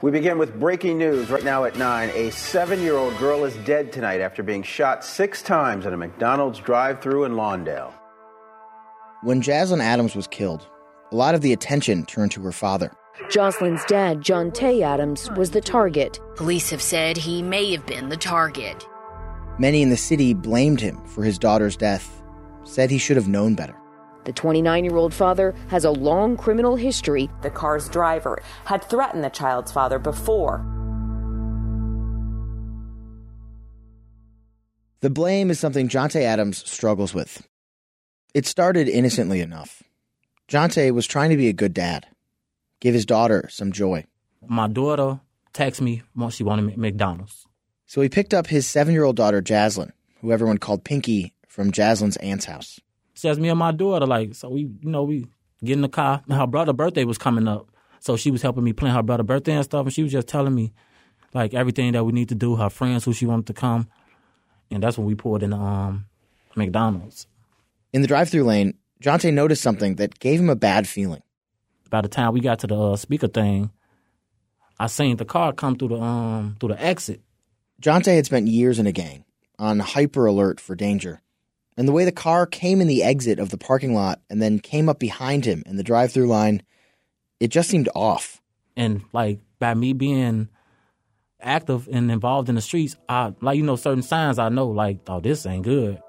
We begin with breaking news right now at 9. A seven year old girl is dead tonight after being shot six times at a McDonald's drive through in Lawndale. When Jaslyn Adams was killed, a lot of the attention turned to her father. Jaslyn's dad, Jontae Adams, was the target. Police have said he may have been the target. Many in the city blamed him for his daughter's death, said he should have known better. The 29 year old father has a long criminal history. The car's driver had threatened the child's father before. The blame is something Jontae Adams struggles with. It started innocently enough. Jontae was trying to be a good dad, give his daughter some joy. My daughter texted me once she wanted McDonald's. So he picked up his seven year old daughter, Jaslyn, who everyone called Pinky, from Jaslyn's aunt's house. Says me and my daughter, like, so we, you know, we get in the car. And her brother's birthday was coming up. So she was helping me plan her brother's birthday and stuff. And she was just telling me, like, everything that we need to do, her friends who she wanted to come. And that's when we pulled in um, McDonald's. In the drive through lane, Jontae noticed something that gave him a bad feeling. By the time we got to the uh, speaker thing, I seen the car come through the um through the exit. Jontae had spent years in a gang, on hyper alert for danger. And the way the car came in the exit of the parking lot and then came up behind him in the drive through line, it just seemed off. And like by me being active and involved in the streets, I like you know certain signs I know like, oh, this ain't good.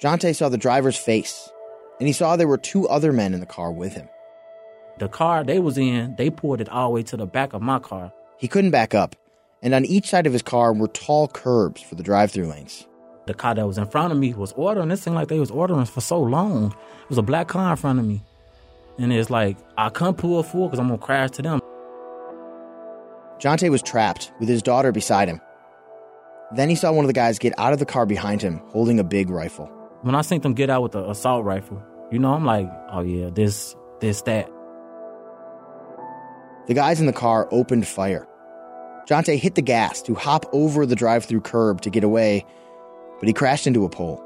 Jontae saw the driver's face, and he saw there were two other men in the car with him. The car they was in, they pulled it all the way to the back of my car. He couldn't back up, and on each side of his car were tall curbs for the drive-through lanes. The car that was in front of me was ordering. It seemed like they was ordering for so long. It was a black car in front of me, and it's like I can't pull full because I'm gonna crash to them. Jontae was trapped with his daughter beside him. Then he saw one of the guys get out of the car behind him, holding a big rifle. When I seen them get out with the assault rifle, you know, I'm like, oh yeah, this, this, that. The guys in the car opened fire. Jontae hit the gas to hop over the drive through curb to get away, but he crashed into a pole.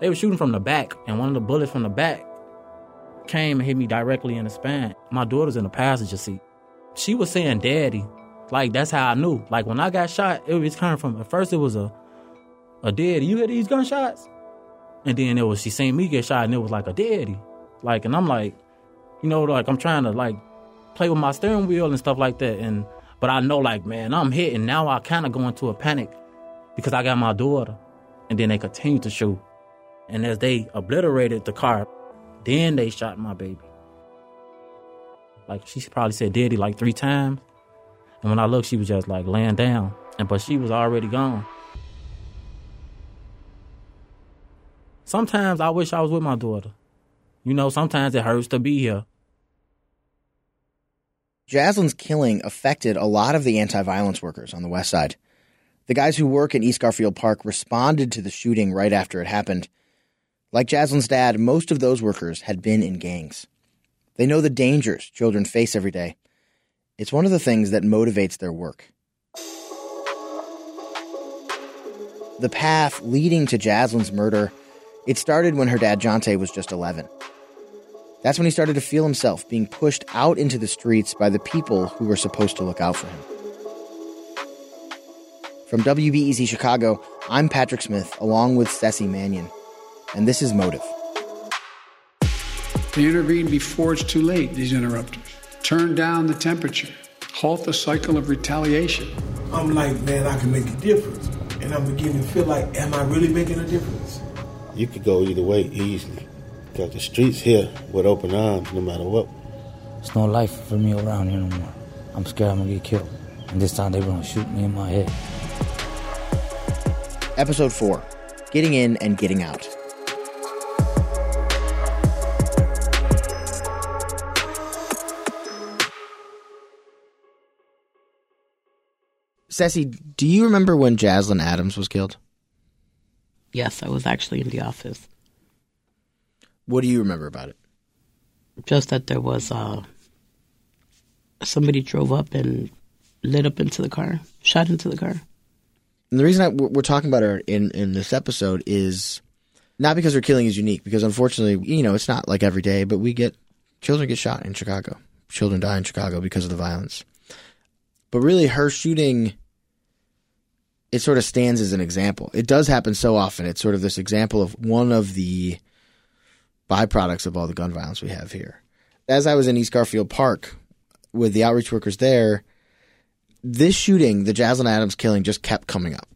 They were shooting from the back, and one of the bullets from the back came and hit me directly in the spine. My daughter's in the passenger seat. She was saying, Daddy. Like, that's how I knew. Like, when I got shot, it was coming from, at first it was a, a daddy. You hear these gunshots? And then it was, she seen me get shot, and it was like a daddy. Like, and I'm like, you know, like, I'm trying to, like, play with my steering wheel and stuff like that. And, but I know, like, man, I'm hit, and now I kind of go into a panic because I got my daughter. And then they continued to shoot. And as they obliterated the car, then they shot my baby. Like she probably said daddy like three times. And when I looked, she was just like laying down. And but she was already gone. Sometimes I wish I was with my daughter. You know, sometimes it hurts to be here. Jaslyn's killing affected a lot of the anti violence workers on the West Side. The guys who work in East Garfield Park responded to the shooting right after it happened. Like Jaslyn's dad, most of those workers had been in gangs. They know the dangers children face every day. It's one of the things that motivates their work. The path leading to Jaslyn's murder, it started when her dad Jontae was just 11. That's when he started to feel himself being pushed out into the streets by the people who were supposed to look out for him. From WBEZ Chicago, I'm Patrick Smith, along with Ceci Mannion, and this is Motive. They intervene before it's too late, these interrupters. Turn down the temperature, halt the cycle of retaliation. I'm like, man, I can make a difference. And I'm beginning to feel like, am I really making a difference? You could go either way easily. Because the streets here with open arms no matter what. It's no life for me around here no more. I'm scared I'm gonna get killed. And this time they're gonna shoot me in my head. Episode 4 Getting In and Getting Out. Ceci, do you remember when Jaslyn Adams was killed? Yes, I was actually in the office. What do you remember about it? Just that there was uh, somebody drove up and lit up into the car, shot into the car. And the reason I, we're talking about her in, in this episode is not because her killing is unique, because unfortunately, you know, it's not like every day, but we get children get shot in Chicago children die in Chicago because of the violence. But really, her shooting, it sort of stands as an example. It does happen so often. It's sort of this example of one of the byproducts of all the gun violence we have here. As I was in East Garfield Park with the outreach workers there, this shooting, the Jaslyn Adams killing, just kept coming up.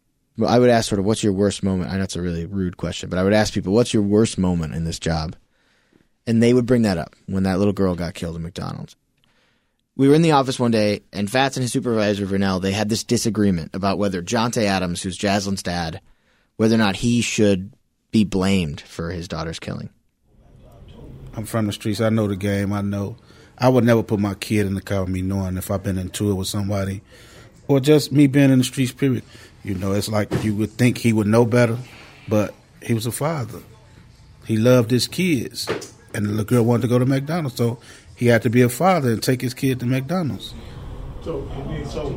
I would ask sort of, what's your worst moment? I know it's a really rude question, but I would ask people, what's your worst moment in this job? And they would bring that up when that little girl got killed in McDonald's. We were in the office one day, and Fatz and his supervisor, Vernell, they had this disagreement about whether Jontae Adams, who's Jaslyn's dad, whether or not he should be blamed for his daughter's killing. I'm from the streets. I know the game. I know. I would never put my kid in the car with me knowing if I've been into it with somebody or just me being in the streets, period. You know, it's like you would think he would know better, but he was a father. He loved his kids, and the girl wanted to go to McDonald's, so he had to be a father and take his kid to McDonald's. So, so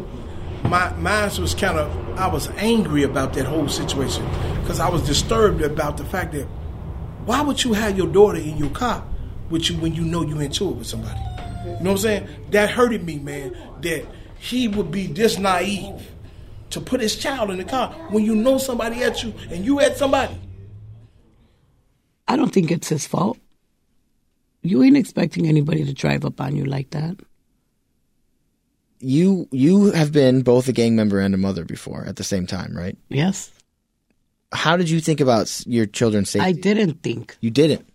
my mine was kind of I was angry about that whole situation because I was disturbed about the fact that why would you have your daughter in your car with you when you know you're into it with somebody? You know what I'm saying? That hurted me, man. That he would be this naive to put his child in the car when you know somebody at you and you at somebody. I don't think it's his fault. You ain't expecting anybody to drive up on you like that. You you have been both a gang member and a mother before at the same time, right? Yes. How did you think about your children's safety? I didn't think. You didn't.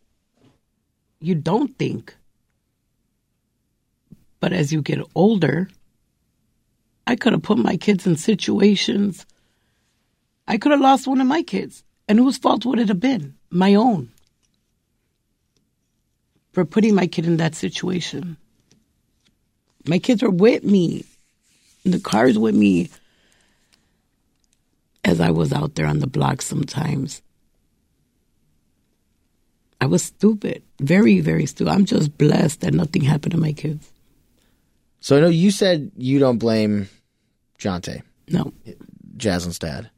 You don't think. But as you get older, I could have put my kids in situations. I could have lost one of my kids. And whose fault would it have been? My own. For putting my kid in that situation. My kids were with me. The cars with me. As I was out there on the block sometimes. I was stupid. Very, very stupid. I'm just blessed that nothing happened to my kids. So I know you said you don't blame Jontae. No. Jaslyn's dad.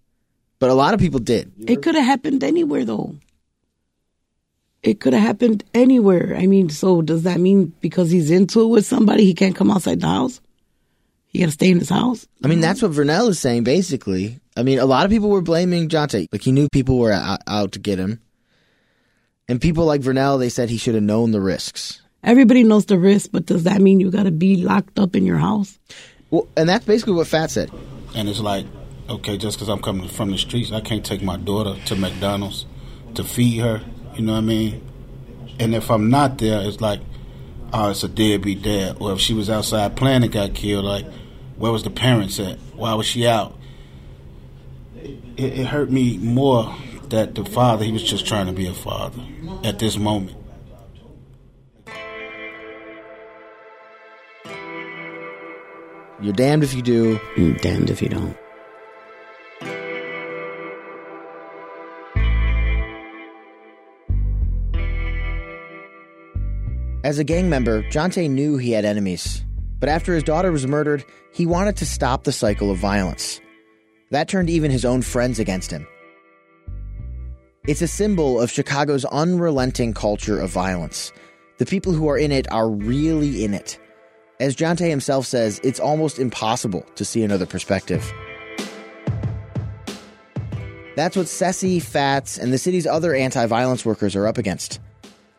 But a lot of people did. It could have happened anywhere, though. It could have happened anywhere. I mean, so does that mean because he's into it with somebody, he can't come outside the house? He got to stay in his house? I mean, that's what Vernell is saying, basically. I mean, a lot of people were blaming Jontae. Like, he knew people were out, out to get him. And people like Vernell, they said he should have known the risks. Everybody knows the risk, but does that mean you got to be locked up in your house? Well, and that's basically what Fat said. And it's like, okay, just because I'm coming from the streets, I can't take my daughter to McDonald's to feed her. You know what I mean? And if I'm not there, it's like, oh, it's a deadbeat dad. Or if she was outside playing and got killed, like, where was the parents at? Why was she out? It, it hurt me more that the father, he was just trying to be a father at this moment. You're damned if you do. You're damned if you don't. As a gang member, Jontae knew he had enemies. But after his daughter was murdered, he wanted to stop the cycle of violence. That turned even his own friends against him. It's a symbol of Chicago's unrelenting culture of violence. The people who are in it are really in it. As Jontae himself says, it's almost impossible to see another perspective. That's what Ceci, Fatz, and the city's other anti violence workers are up against.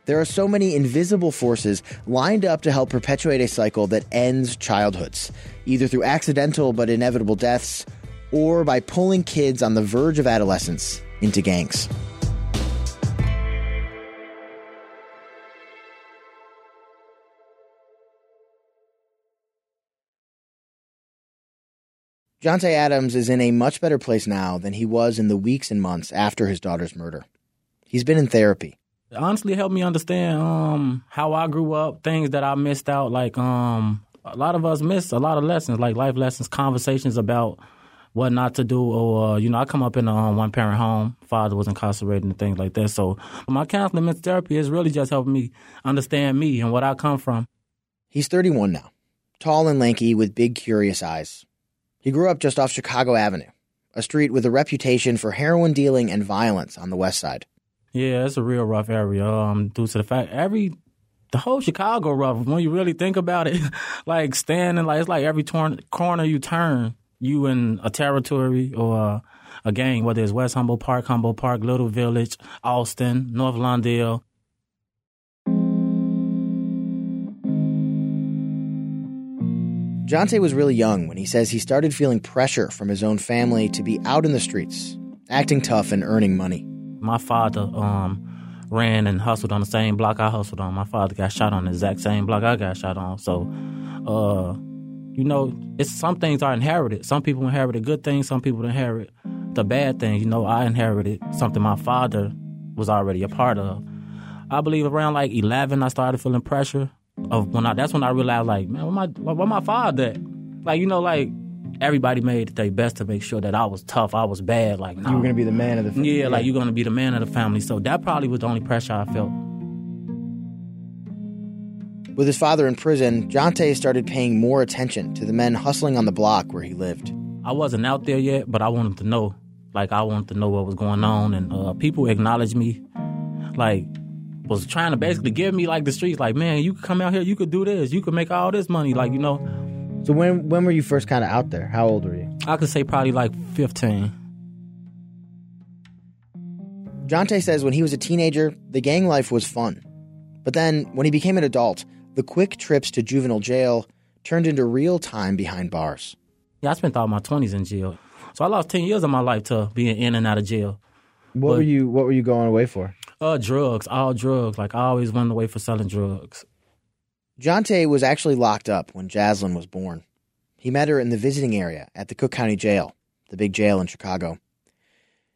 There are so many invisible forces lined up to help perpetuate a cycle that ends childhoods, either through accidental but inevitable deaths or by pulling kids on the verge of adolescence into gangs. Jontae Adams is in a much better place now than he was in the weeks and months after his daughter's murder. He's been in therapy. It honestly helped me understand um, how I grew up, things that I missed out. Like um, a lot of us miss a lot of lessons, like life lessons, conversations about what not to do. Or uh, you know, I come up in a um, one parent home. Father was incarcerated and things like that. So my counseling, mental therapy is really just helping me understand me and what I come from. He's 31 now, tall and lanky with big, curious eyes. He grew up just off Chicago Avenue, a street with a reputation for heroin dealing and violence on the west side. Yeah, it's a real rough area. Um, due to the fact every the whole Chicago rough. When you really think about it, like standing, like it's like every corner you turn, you in a territory or a gang, whether it's West Humboldt Park, Humboldt Park, Little Village, Austin, North Lawndale. Jontae was really young when he says he started feeling pressure from his own family to be out in the streets, acting tough and earning money. My father um, ran and hustled on the same block I hustled on. My father got shot on the exact same block I got shot on. So, uh, you know, it's some things are inherited. Some people inherited good things. Some people inherit the bad things. You know, I inherited something my father was already a part of. I believe around like eleven, I started feeling pressure of when I. That's when I realized, like, man, where my where my father at? Like, you know, like everybody made their best to make sure that I was tough, I was bad. Like, You were to be the man of the family. yeah, like you're gonna be the man of the family. So that probably was the only pressure I felt. With his father in prison, Jontae started paying more attention to the men hustling on the block where he lived. I wasn't out there yet, but I wanted to know. Like I wanted to know what was going on, and uh, people acknowledged me. Like was trying to basically mm-hmm. give me like the streets. Like man, you could come out here, you could do this, you could make all this money. Like you know, So when when were you first kind of out there? How old were you? I could say probably like 15. Jontae says when he was a teenager, the gang life was fun. But then, when he became an adult, the quick trips to juvenile jail turned into real time behind bars. Yeah, I spent all my 20s in jail, so I lost 10 years of my life to being in and out of jail. What But- were you What were you going away for? Uh, drugs, all drugs. Like I always went away for selling drugs. Jontae was actually locked up when Jaslyn was born. He met her in the visiting area at the Cook County Jail, the big jail in Chicago.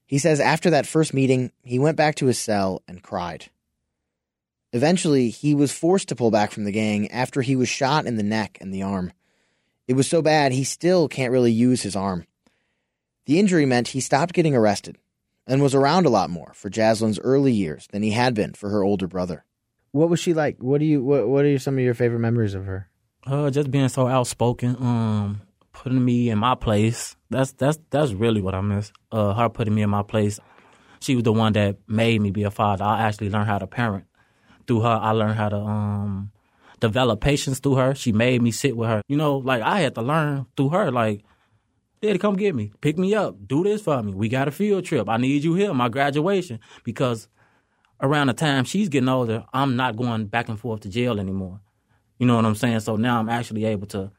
He says after that first meeting, he went back to his cell and cried. Eventually, he was forced to pull back from the gang after he was shot in the neck and the arm. It was so bad, he still can't really use his arm. The injury meant he stopped getting arrested and was around a lot more for Jaslyn's early years than he had been for her older brother. What was she like? What do you what what are some of your favorite memories of her? Uh, just being so outspoken, um, putting me in my place. That's that's that's really what I miss. Uh, her putting me in my place. She was the one that made me be a father. I actually learned how to parent through her. I learned how to um develop patience through her. She made me sit with her. You know, like I had to learn through her. Like, Daddy, come get me, pick me up, do this for me. We got a field trip. I need you here, my graduation, because around the time she's getting older, I'm not going back and forth to jail anymore. You know what I'm saying? So now I'm actually able to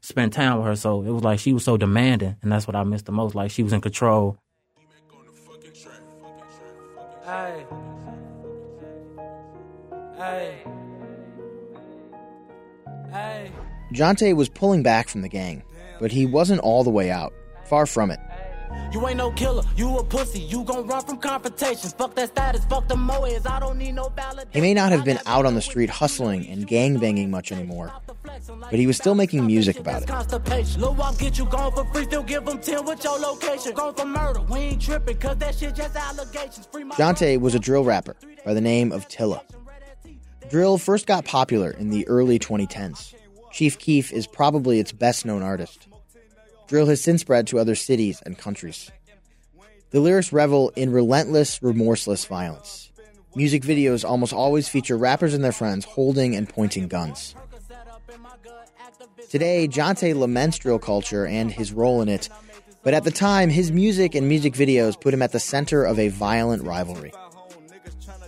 spend time with her. So it was like she was so demanding, and that's what I missed the most. Like she was in control. Hey. Hey. Hey. Jontae was pulling back from the gang, but he wasn't all the way out. Far from it. You ain't no killer, you a pussy. You gon' run from confrontations. Fuck that status, fuck the moeds. I don't need no validation. He may not have been out on the street hustling and gang banging much anymore, but he was still making music about it. Constipation. Lil' Wop get you gone for free, still give them 10 with your location. Gone for murder, we ain't tripping, cause that shit just allegations. Free was a drill rapper by the name of Tilla. Drill first got popular in the early 2010s. Chief Keef is probably its best known artist. Drill has since spread to other cities and countries. The lyrics revel in relentless, remorseless violence. Music videos almost always feature rappers and their friends holding and pointing guns. Today, Jontae laments drill culture and his role in it, but at the time, his music and music videos put him at the center of a violent rivalry.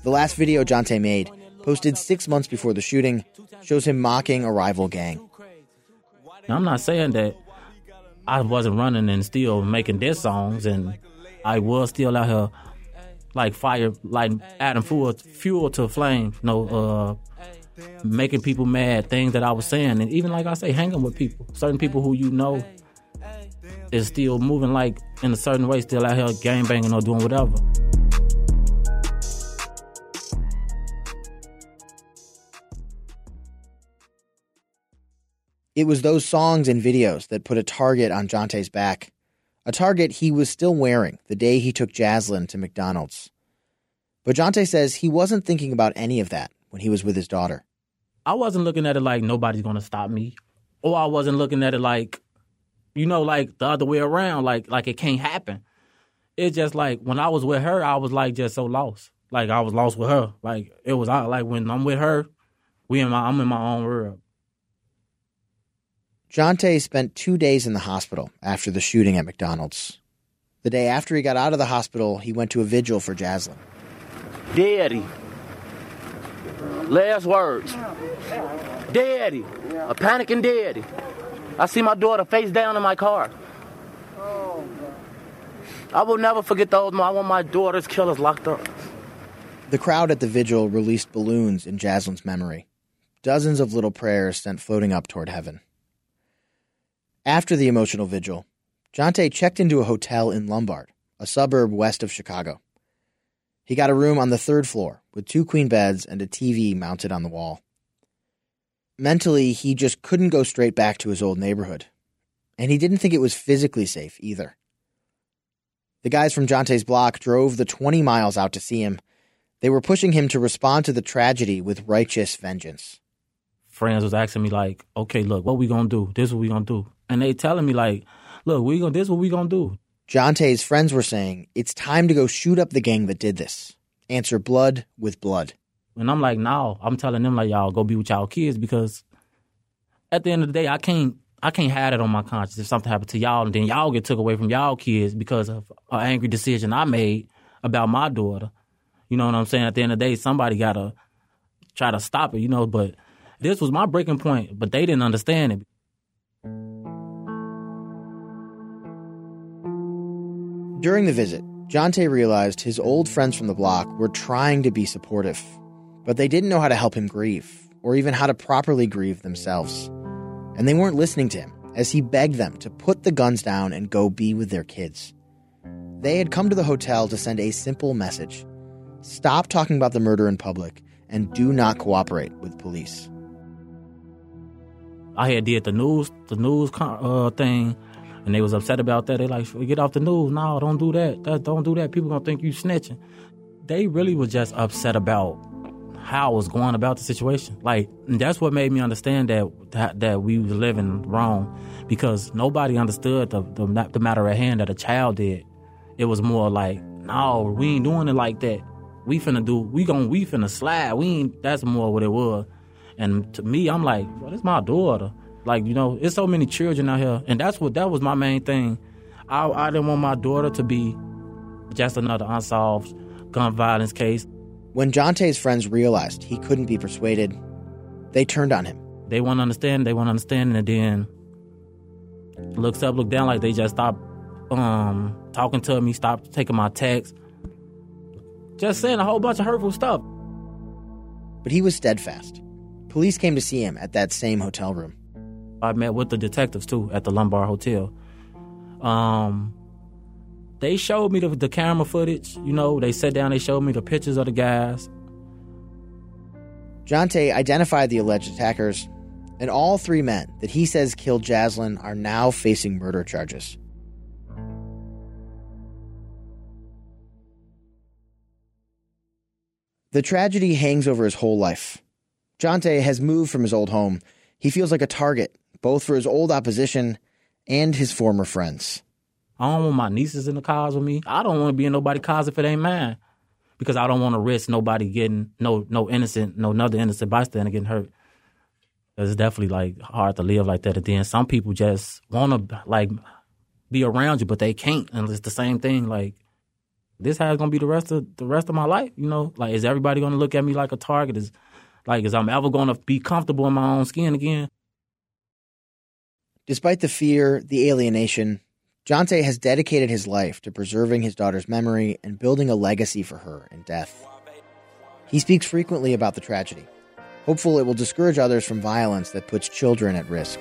The last video Jontae made, posted six months before the shooting, shows him mocking a rival gang. Now, I'm not saying that I wasn't running and still making diss songs, and I was still out here like fire, like adding fuel fuel to a flame. You know, uh, making people mad, things that I was saying, and even like I say, hanging with people, certain people who you know is still moving like in a certain way, still out here gang banging or doing whatever. It was those songs and videos that put a target on Jontae's back, a target he was still wearing the day he took Jaslyn to McDonald's. But Jontae says he wasn't thinking about any of that when he was with his daughter. I wasn't looking at it like nobody's gonna stop me, or I wasn't looking at it like, you know, like the other way around, like like it can't happen. It's just like when I was with her, I was like just so lost. Like I was lost with her. Like it was like when I'm with her, We in my I'm in my own world. Jontae spent two days in the hospital after the shooting at McDonald's. The day after he got out of the hospital, he went to a vigil for Jaslyn. Daddy. Last words. Daddy. A panicking daddy. I see my daughter face down in my car. Oh God. I will never forget those. I want my daughter's killers locked up. The crowd at the vigil released balloons in Jaslyn's memory. Dozens of little prayers sent floating up toward heaven. After the emotional vigil, Jontae checked into a hotel in Lombard, a suburb west of Chicago. He got a room on the third floor with two queen beds and a TV mounted on the wall. Mentally, he just couldn't go straight back to his old neighborhood. And he didn't think it was physically safe either. The guys from Jontae's block drove the 20 miles out to see him. They were pushing him to respond to the tragedy with righteous vengeance. Friends was asking me like, "Okay, look, what we gonna do? This is what we gonna do?" And they telling me like, "Look, we gonna this is what we gonna do." Jontae's friends were saying, "It's time to go shoot up the gang that did this. Answer blood with blood." And I'm like, "No." I'm telling them like, "Y'all go be with y'all kids because at the end of the day, I can't I can't have it on my conscience if something happened to y'all and then y'all get took away from y'all kids because of an angry decision I made about my daughter. You know what I'm saying? At the end of the day, somebody gotta try to stop it, you know, but this was my breaking point, but they didn't understand it. During the visit, Jontae realized his old friends from the block were trying to be supportive, but they didn't know how to help him grieve, or even how to properly grieve themselves. And they weren't listening to him as he begged them to put the guns down and go be with their kids. They had come to the hotel to send a simple message stop talking about the murder in public and do not cooperate with police. I had did the news, the news uh, thing, and they was upset about that. They like, get off the news. No, don't do that. that. Don't do that. People gonna think you snitching. They really was just upset about how I was going about the situation. Like that's what made me understand that that, that we was living wrong, because nobody understood the, the the matter at hand that a child did. It was more like, no, we ain't doing it like that. We finna do, we gon' we finna slide. We ain't. That's more what it was. And to me, I'm like, well, it's my daughter. Like, you know, it's so many children out here. And that's what that was my main thing. I, I didn't want my daughter to be just another unsolved gun violence case. When Jontae's friends realized he couldn't be persuaded, they turned on him. They want to understand, they want to understand, and then looks up, look down like they just stopped um, talking to me, stopped taking my texts, just saying a whole bunch of hurtful stuff. But he was steadfast. Police came to see him at that same hotel room. I met with the detectives too at the Lombard Hotel. Um, they showed me the, the camera footage. You know, they sat down, they showed me the pictures of the guys. Jontae identified the alleged attackers, and all three men that he says killed Jaslyn are now facing murder charges. The tragedy hangs over his whole life. Jontae has moved from his old home. He feels like a target, both for his old opposition and his former friends. I don't want my nieces in the cars with me. I don't want to be in nobody's cars if it ain't mine. Because I don't want to risk nobody getting no no innocent, no another innocent bystander getting hurt. It's definitely like hard to live like that. And then some people just want to like be around you, but they can't. And it's the same thing. Like this it's gonna be the rest of the rest of my life. You know, like is everybody gonna look at me like a target? Is like is I'm ever gonna be comfortable in my own skin again? Despite the fear, the alienation, Jontae has dedicated his life to preserving his daughter's memory and building a legacy for her in death. He speaks frequently about the tragedy, hopeful it will discourage others from violence that puts children at risk.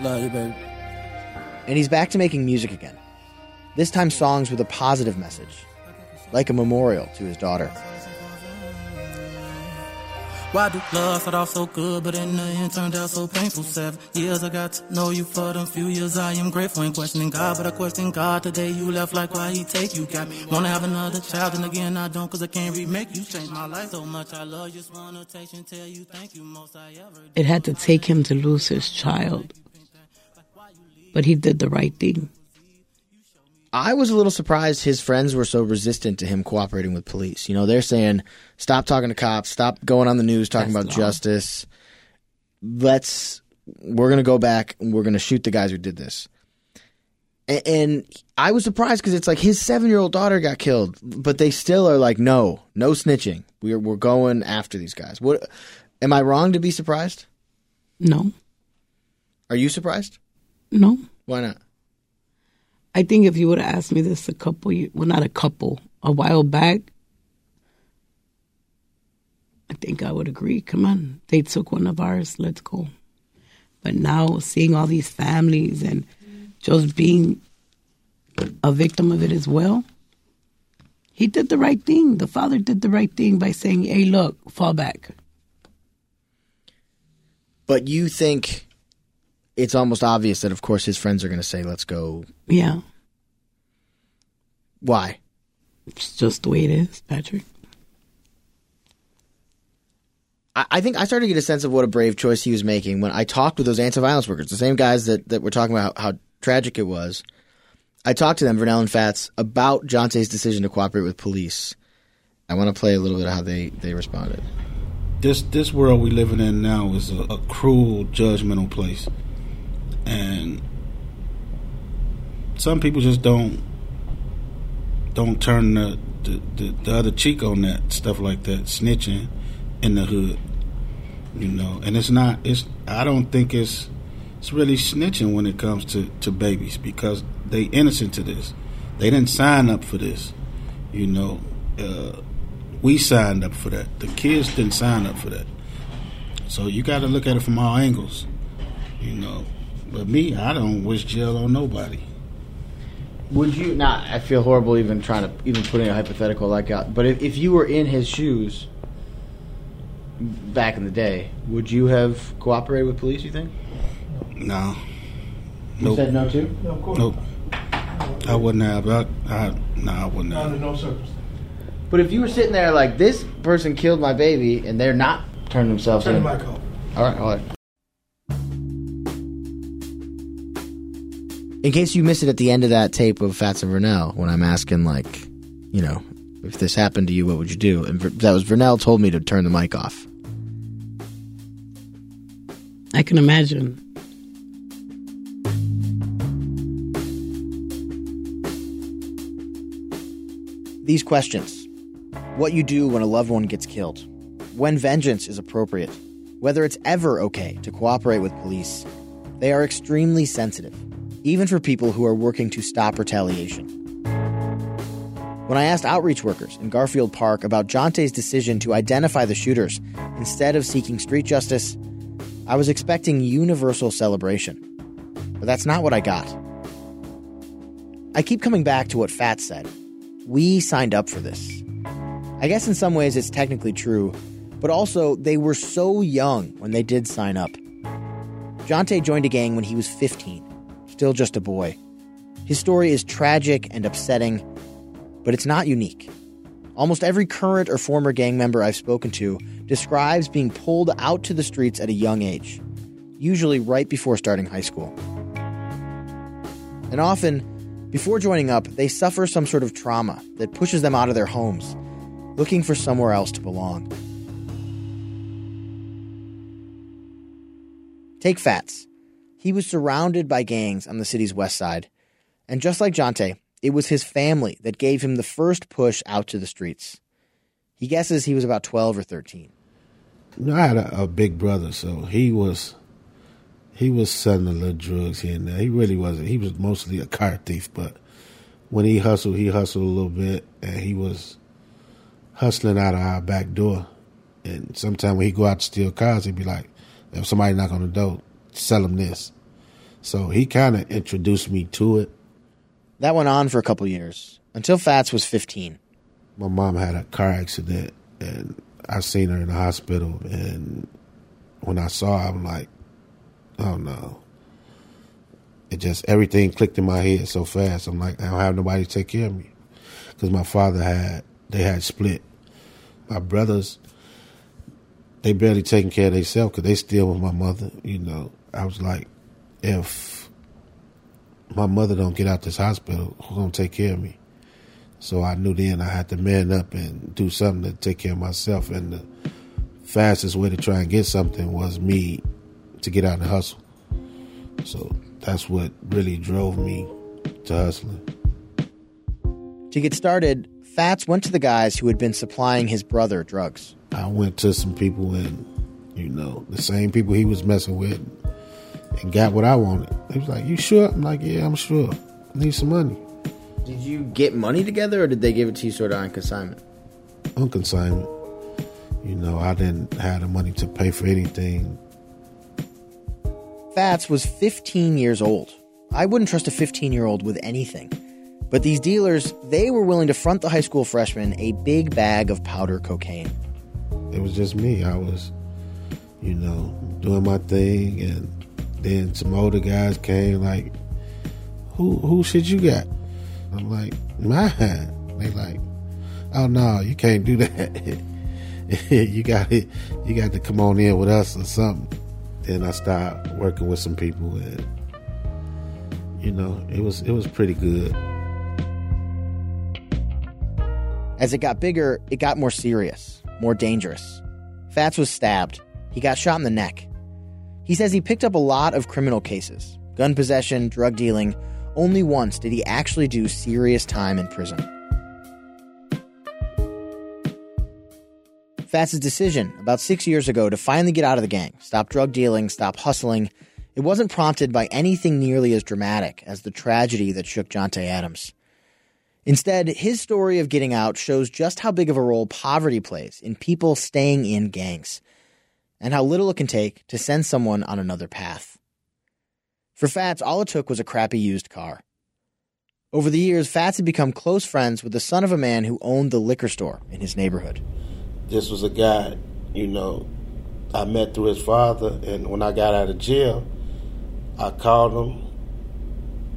Love you, baby. And he's back to making music again. This time, songs with a positive message, like a memorial to his daughter. Why do love start off so good, but in the end turned out so painful? Seven years I got to know you for them few years. I am grateful, ain't questioning God, but I question God. Today you left like why he take you? Got me wanna have another child, and again I don't, cause I can't remake you. Changed my life so much. I love you, just wanna taste and tell you thank you most I ever. It had to take him to lose his child, but he did the right thing. I was a little surprised his friends were so resistant to him cooperating with police. You know, they're saying, stop talking to cops, stop going on the news talking That's about justice. Let's, we're going to go back and we're going to shoot the guys who did this. A- And I was surprised because it's like his seven year old daughter got killed, but they still are like, no, no snitching. We're, we're going after these guys. What, am I wrong to be surprised? No, Are you surprised? no. Why not? I think if you would have asked me this a couple, well, not a couple, a while back, I think I would agree. Come on, they took one of ours. Let's go. But now seeing all these families and just being a victim of it as well, he did the right thing. The father did the right thing by saying, "Hey, look, fall back." But you think it's almost obvious that, of course, his friends are going to say, let's go. Yeah, Why? it's just the way it is, Patrick. I, I think I started to get a sense of what a brave choice he was making when I talked with those anti violence workers, the same guys that, that were talking about how, how tragic it was. I talked to them, Vernell and Fatz, about Jontae's decision to cooperate with police. I want to play a little bit of how they, they responded. this this world we're living in now is a, a cruel, judgmental place, and some people just don't don't turn the the, the the other cheek on that stuff like that, snitching in the hood, you know. And it's not. It's I don't think it's it's really snitching when it comes to to babies because they innocent to this. They didn't sign up for this, you know. Uh, we signed up for that. The kids didn't sign up for that. So you got to look at it from all angles, you know. But me, I don't wish jail on nobody. Would you not? I feel horrible even trying to even putting a hypothetical like out. But if, if you were in his shoes back in the day, would you have cooperated with police? You think? No. You Nope. said no too. No, of course. Nope. I wouldn't have. I, I, no, I wouldn't have. Under no circumstance. But if you were sitting there like this person killed my baby and they're not turning themselves Turn in, the mic off. all right, all right. In case you missed it at the end of that tape of Fatz and Vernell, when I'm asking like, you know, if this happened to you, what would you do? And that was Vernell told me to turn the mic off. I can imagine. These questions what you do when a loved one gets killed, when vengeance is appropriate, whether it's ever okay to cooperate with police, they are extremely sensitive, even for people who are working to stop retaliation. When I asked outreach workers in Garfield Park about Jontae's decision to identify the shooters instead of seeking street justice, I was expecting universal celebration. But that's not what I got. I keep coming back to what Fat said. We signed up for this. I guess in some ways it's technically true, but also they were so young when they did sign up. Jontae joined a gang when he was 15, still just a boy. His story is tragic and upsetting, but it's not unique. Almost every current or former gang member I've spoken to describes being pulled out to the streets at a young age, usually right before starting high school. And often, before joining up, they suffer some sort of trauma that pushes them out of their homes, looking for somewhere else to belong. Take Fatz. He was surrounded by gangs on the city's west side, and just like Jontae, it was his family that gave him the first push out to the streets. He guesses he was about 12 or 13. I had a, a big brother, so he was he was selling a little drugs here and there. He really wasn't. He was mostly a car thief, but when he hustled, he hustled a little bit, and he was hustling out of our back door. And sometimes when he go out to steal cars, he'd be like, "If somebody knock on the door, sell him this." So he kind of introduced me to it. That went on for a couple years until Fatz was 15. My mom had a car accident, and I seen her in the hospital. And when I saw her, I'm like, "Oh no!" It just everything clicked in my head so fast. I'm like, I don't have nobody to take care of me because my father had they had split. My brothers, they barely taking care of themselves because they still with my mother. You know, I was like, if my mother don't get out this hospital, who gonna take care of me? So I knew then I had to man up and do something to take care of myself. And the fastest way to try and get something was me to get out and hustle. So that's what really drove me to hustling. To get started, Fatz went to the guys who had been supplying his brother drugs. I went to some people and, you know, the same people he was messing with and got what I wanted. He was like, You sure? I'm like, Yeah, I'm sure. I need some money. Did you get money together or did they give it to you sort of on consignment? On consignment. You know, I didn't have the money to pay for anything. Fatz was 15 years old. I wouldn't trust a 15 year old with anything. But these dealers, they were willing to front the high school freshman a big bag of powder cocaine. It was just me. I was, you know, doing my thing, and then some older guys came like, "Who who should you got?" I'm like, "Mine." They like, "Oh no, you can't do that. you got it. You got to come on in with us or something." Then I started working with some people, and you know, it was it was pretty good. As it got bigger, it got more serious, more dangerous. Fatz was stabbed. He got shot in the neck. He says he picked up a lot of criminal cases gun possession, drug dealing. Only once did he actually do serious time in prison. Fatz' decision about six years ago to finally get out of the gang, stop drug dealing, stop hustling, it wasn't prompted by anything nearly as dramatic as the tragedy that shook Jontae Adams. Instead, his story of getting out shows just how big of a role poverty plays in people staying in gangs, and how little it can take to send someone on another path. For Fatz, all it took was a crappy used car. Over the years, Fatz had become close friends with the son of a man who owned the liquor store in his neighborhood. This was a guy, you know, I met through his father, and when I got out of jail, I called him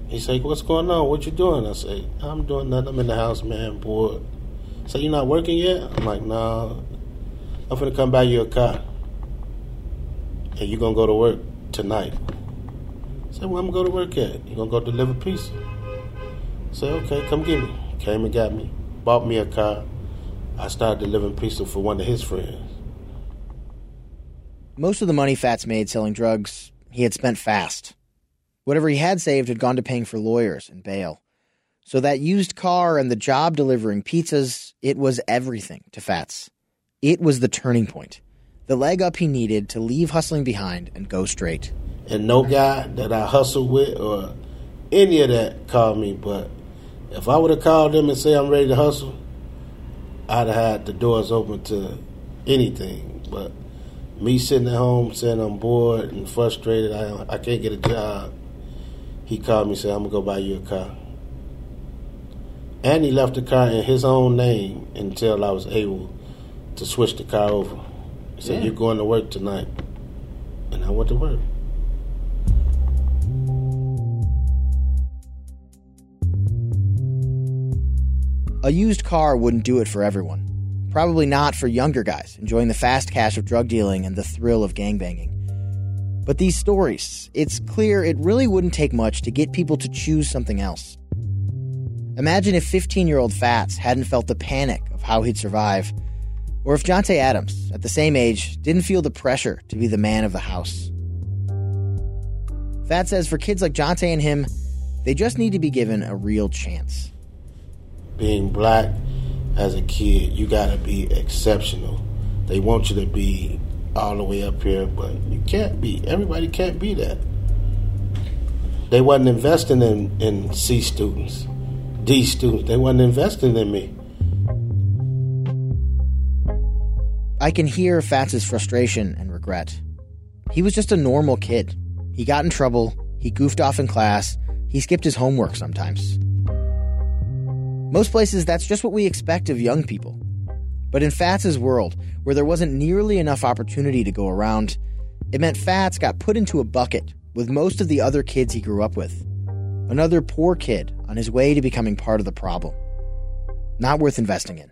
he said, "What's going on? What you doing?" I say, "I'm doing nothing. I'm in the house, man, bored." So "You not working yet?" I'm like, "Nah. I'm gonna come buy you a car, and you gonna go to work tonight." I said, "Where I'm gonna go to work at? You gonna go deliver pizza?" I said, "Okay, come get me." Came and got me, bought me a car. I started delivering pizza for one of his friends. Most of the money Fatz made selling drugs, he had spent fast. Whatever he had saved had gone to paying for lawyers and bail. So that used car and the job delivering pizzas, it was everything to Fatz. It was the turning point, the leg up he needed to leave hustling behind and go straight. And no guy that I hustled with or any of that called me, but if I would have called them and say I'm ready to hustle, I'd have had the doors open to anything. But me sitting at home saying I'm bored and frustrated, I, I can't get a job, he called me and said, I'm to go buy you a car. And he left the car in his own name until I was able to switch the car over. Said, yeah. You're going to work tonight. And I went to work. A used car wouldn't do it for everyone. Probably not for younger guys enjoying the fast cash of drug dealing and the thrill of gangbanging. But these stories, it's clear it really wouldn't take much to get people to choose something else. Imagine if 15 year old Fatz hadn't felt the panic of how he'd survive, or if Jontae Adams, at the same age, didn't feel the pressure to be the man of the house. Fatz says for kids like Jontae and him, they just need to be given a real chance. Being black as a kid, you gotta be exceptional. They want you to be all the way up here, but you can't be. Everybody can't be that. They wasn't investing in, in C students, D students. They wasn't investing in me. I can hear Fatz's frustration and regret. He was just a normal kid. He got in trouble, he goofed off in class, he skipped his homework sometimes. Most places, that's just what we expect of young people. But in Fatz's world, where there wasn't nearly enough opportunity to go around, it meant Fatz got put into a bucket with most of the other kids he grew up with. Another poor kid on his way to becoming part of the problem. Not worth investing in.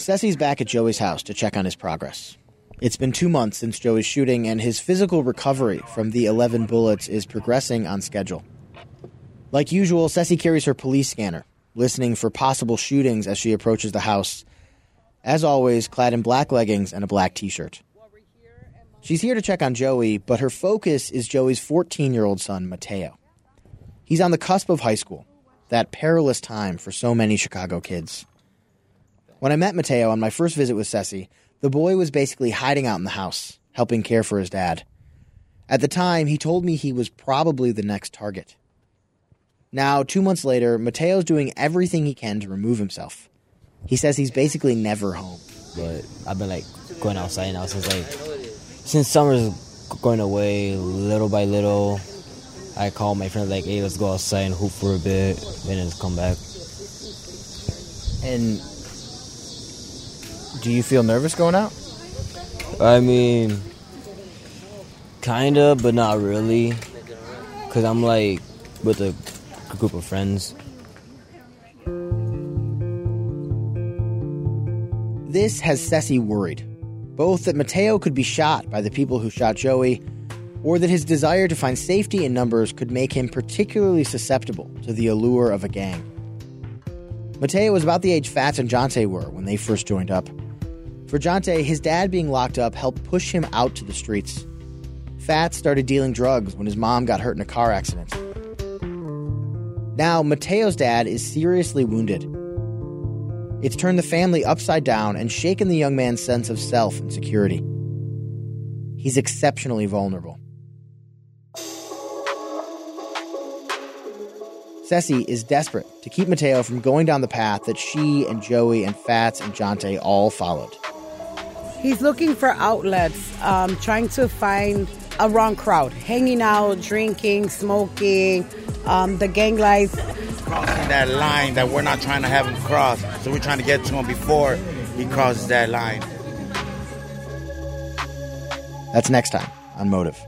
Ceci's back at Joey's house to check on his progress. It's been two months since Joey's shooting, and his physical recovery from the 11 bullets is progressing on schedule. Like usual, Ceci carries her police scanner, listening for possible shootings as she approaches the house, as always, clad in black leggings and a black t shirt. She's here to check on Joey, but her focus is Joey's 14 year old son, Mateo. He's on the cusp of high school, that perilous time for so many Chicago kids. When I met Mateo on my first visit with Ceci, the boy was basically hiding out in the house, helping care for his dad. At the time, he told me he was probably the next target. Now, two months later, Mateo's doing everything he can to remove himself. He says he's basically never home. But I've been like going outside now since like since summer's going away little by little. I call my friends like, "Hey, let's go outside and hoop for a bit, and then come back." And do you feel nervous going out? I mean, kinda, but not really, cause I'm like with a group of friends. This has Ceci worried, both that Mateo could be shot by the people who shot Joey, or that his desire to find safety in numbers could make him particularly susceptible to the allure of a gang. Mateo was about the age Fatz and Jontae were when they first joined up. For Jontae, his dad being locked up helped push him out to the streets. Fatz started dealing drugs when his mom got hurt in a car accident. Now, Mateo's dad is seriously wounded it's turned the family upside down and shaken the young man's sense of self and security. He's exceptionally vulnerable. Ceci is desperate to keep Mateo from going down the path that she and Joey and Fatz and Jontae all followed. He's looking for outlets, um, trying to find a wrong crowd, hanging out, drinking, smoking, um, the gang life crossing that line that we're not trying to have him cross. So we're trying to get to him before he crosses that line. That's next time on Motive.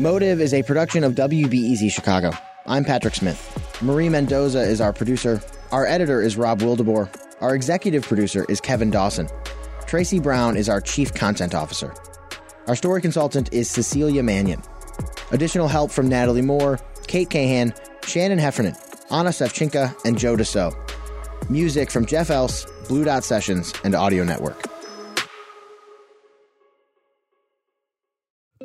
Motive is a production of WBEZ Chicago. I'm Patrick Smith. Marie Mendoza is our producer. Our editor is Rob Wildeboer. Our executive producer is Kevin Dawson. Tracy Brown is our chief content officer. Our story consultant is Cecilia Mannion. Additional help from Natalie Moore, Kate Cahan, Shannon Heffernan, Anna Sevchenka, and Joe Deso. Music from Jeff Else, Blue Dot Sessions, and Audio Network.